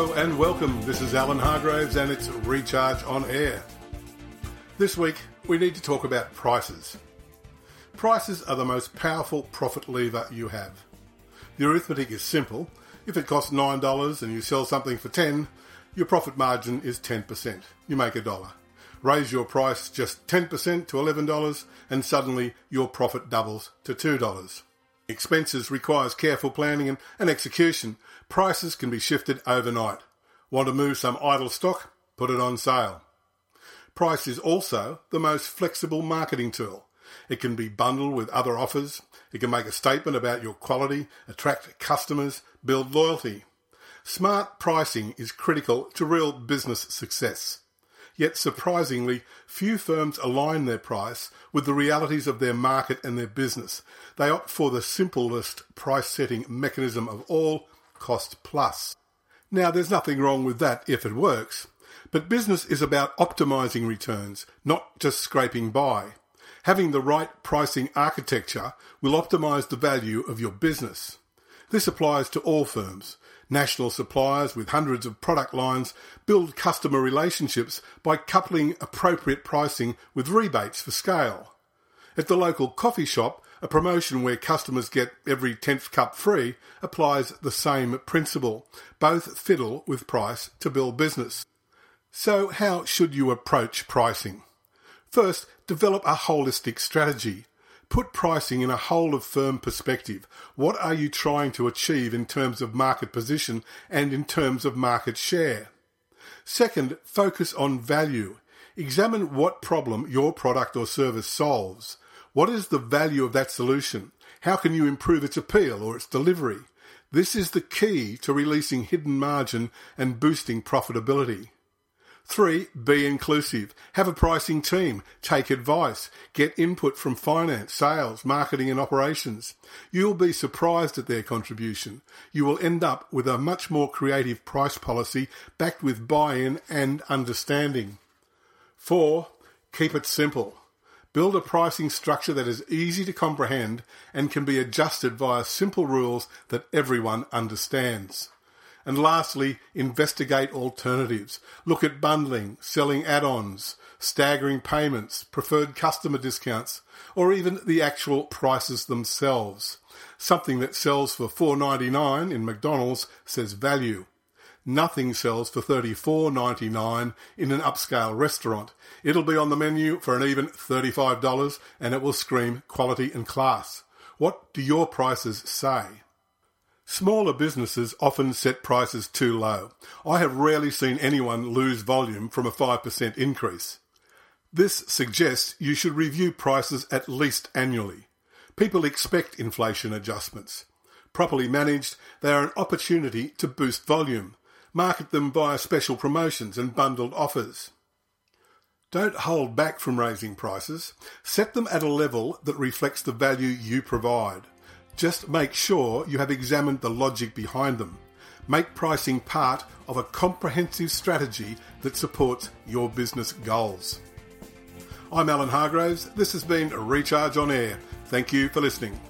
and welcome. This is Alan Hargraves and it's Recharge on Air. This week we need to talk about prices. Prices are the most powerful profit lever you have. The arithmetic is simple. If it costs $9 and you sell something for 10, your profit margin is 10%. You make a dollar. Raise your price just 10% to $11 and suddenly your profit doubles to $2. Expenses requires careful planning and, and execution. Prices can be shifted overnight. Want to move some idle stock? Put it on sale. Price is also the most flexible marketing tool. It can be bundled with other offers. It can make a statement about your quality, attract customers, build loyalty. Smart pricing is critical to real business success. Yet surprisingly, few firms align their price with the realities of their market and their business. They opt for the simplest price setting mechanism of all, cost plus. Now, there's nothing wrong with that if it works, but business is about optimizing returns, not just scraping by. Having the right pricing architecture will optimize the value of your business. This applies to all firms. National suppliers with hundreds of product lines build customer relationships by coupling appropriate pricing with rebates for scale. At the local coffee shop, a promotion where customers get every 10th cup free applies the same principle. Both fiddle with price to build business. So, how should you approach pricing? First, develop a holistic strategy. Put pricing in a whole of firm perspective. What are you trying to achieve in terms of market position and in terms of market share? Second, focus on value. Examine what problem your product or service solves. What is the value of that solution? How can you improve its appeal or its delivery? This is the key to releasing hidden margin and boosting profitability. Three, be inclusive. Have a pricing team. Take advice. Get input from finance, sales, marketing, and operations. You'll be surprised at their contribution. You will end up with a much more creative price policy backed with buy in and understanding. Four, keep it simple. Build a pricing structure that is easy to comprehend and can be adjusted via simple rules that everyone understands. And lastly, investigate alternatives. Look at bundling, selling add-ons, staggering payments, preferred customer discounts, or even the actual prices themselves. Something that sells for $4.99 in McDonald's says value. Nothing sells for $34.99 in an upscale restaurant. It'll be on the menu for an even $35 and it will scream quality and class. What do your prices say? Smaller businesses often set prices too low. I have rarely seen anyone lose volume from a 5% increase. This suggests you should review prices at least annually. People expect inflation adjustments. Properly managed, they are an opportunity to boost volume. Market them via special promotions and bundled offers. Don't hold back from raising prices. Set them at a level that reflects the value you provide. Just make sure you have examined the logic behind them. Make pricing part of a comprehensive strategy that supports your business goals. I'm Alan Hargraves. This has been Recharge on Air. Thank you for listening.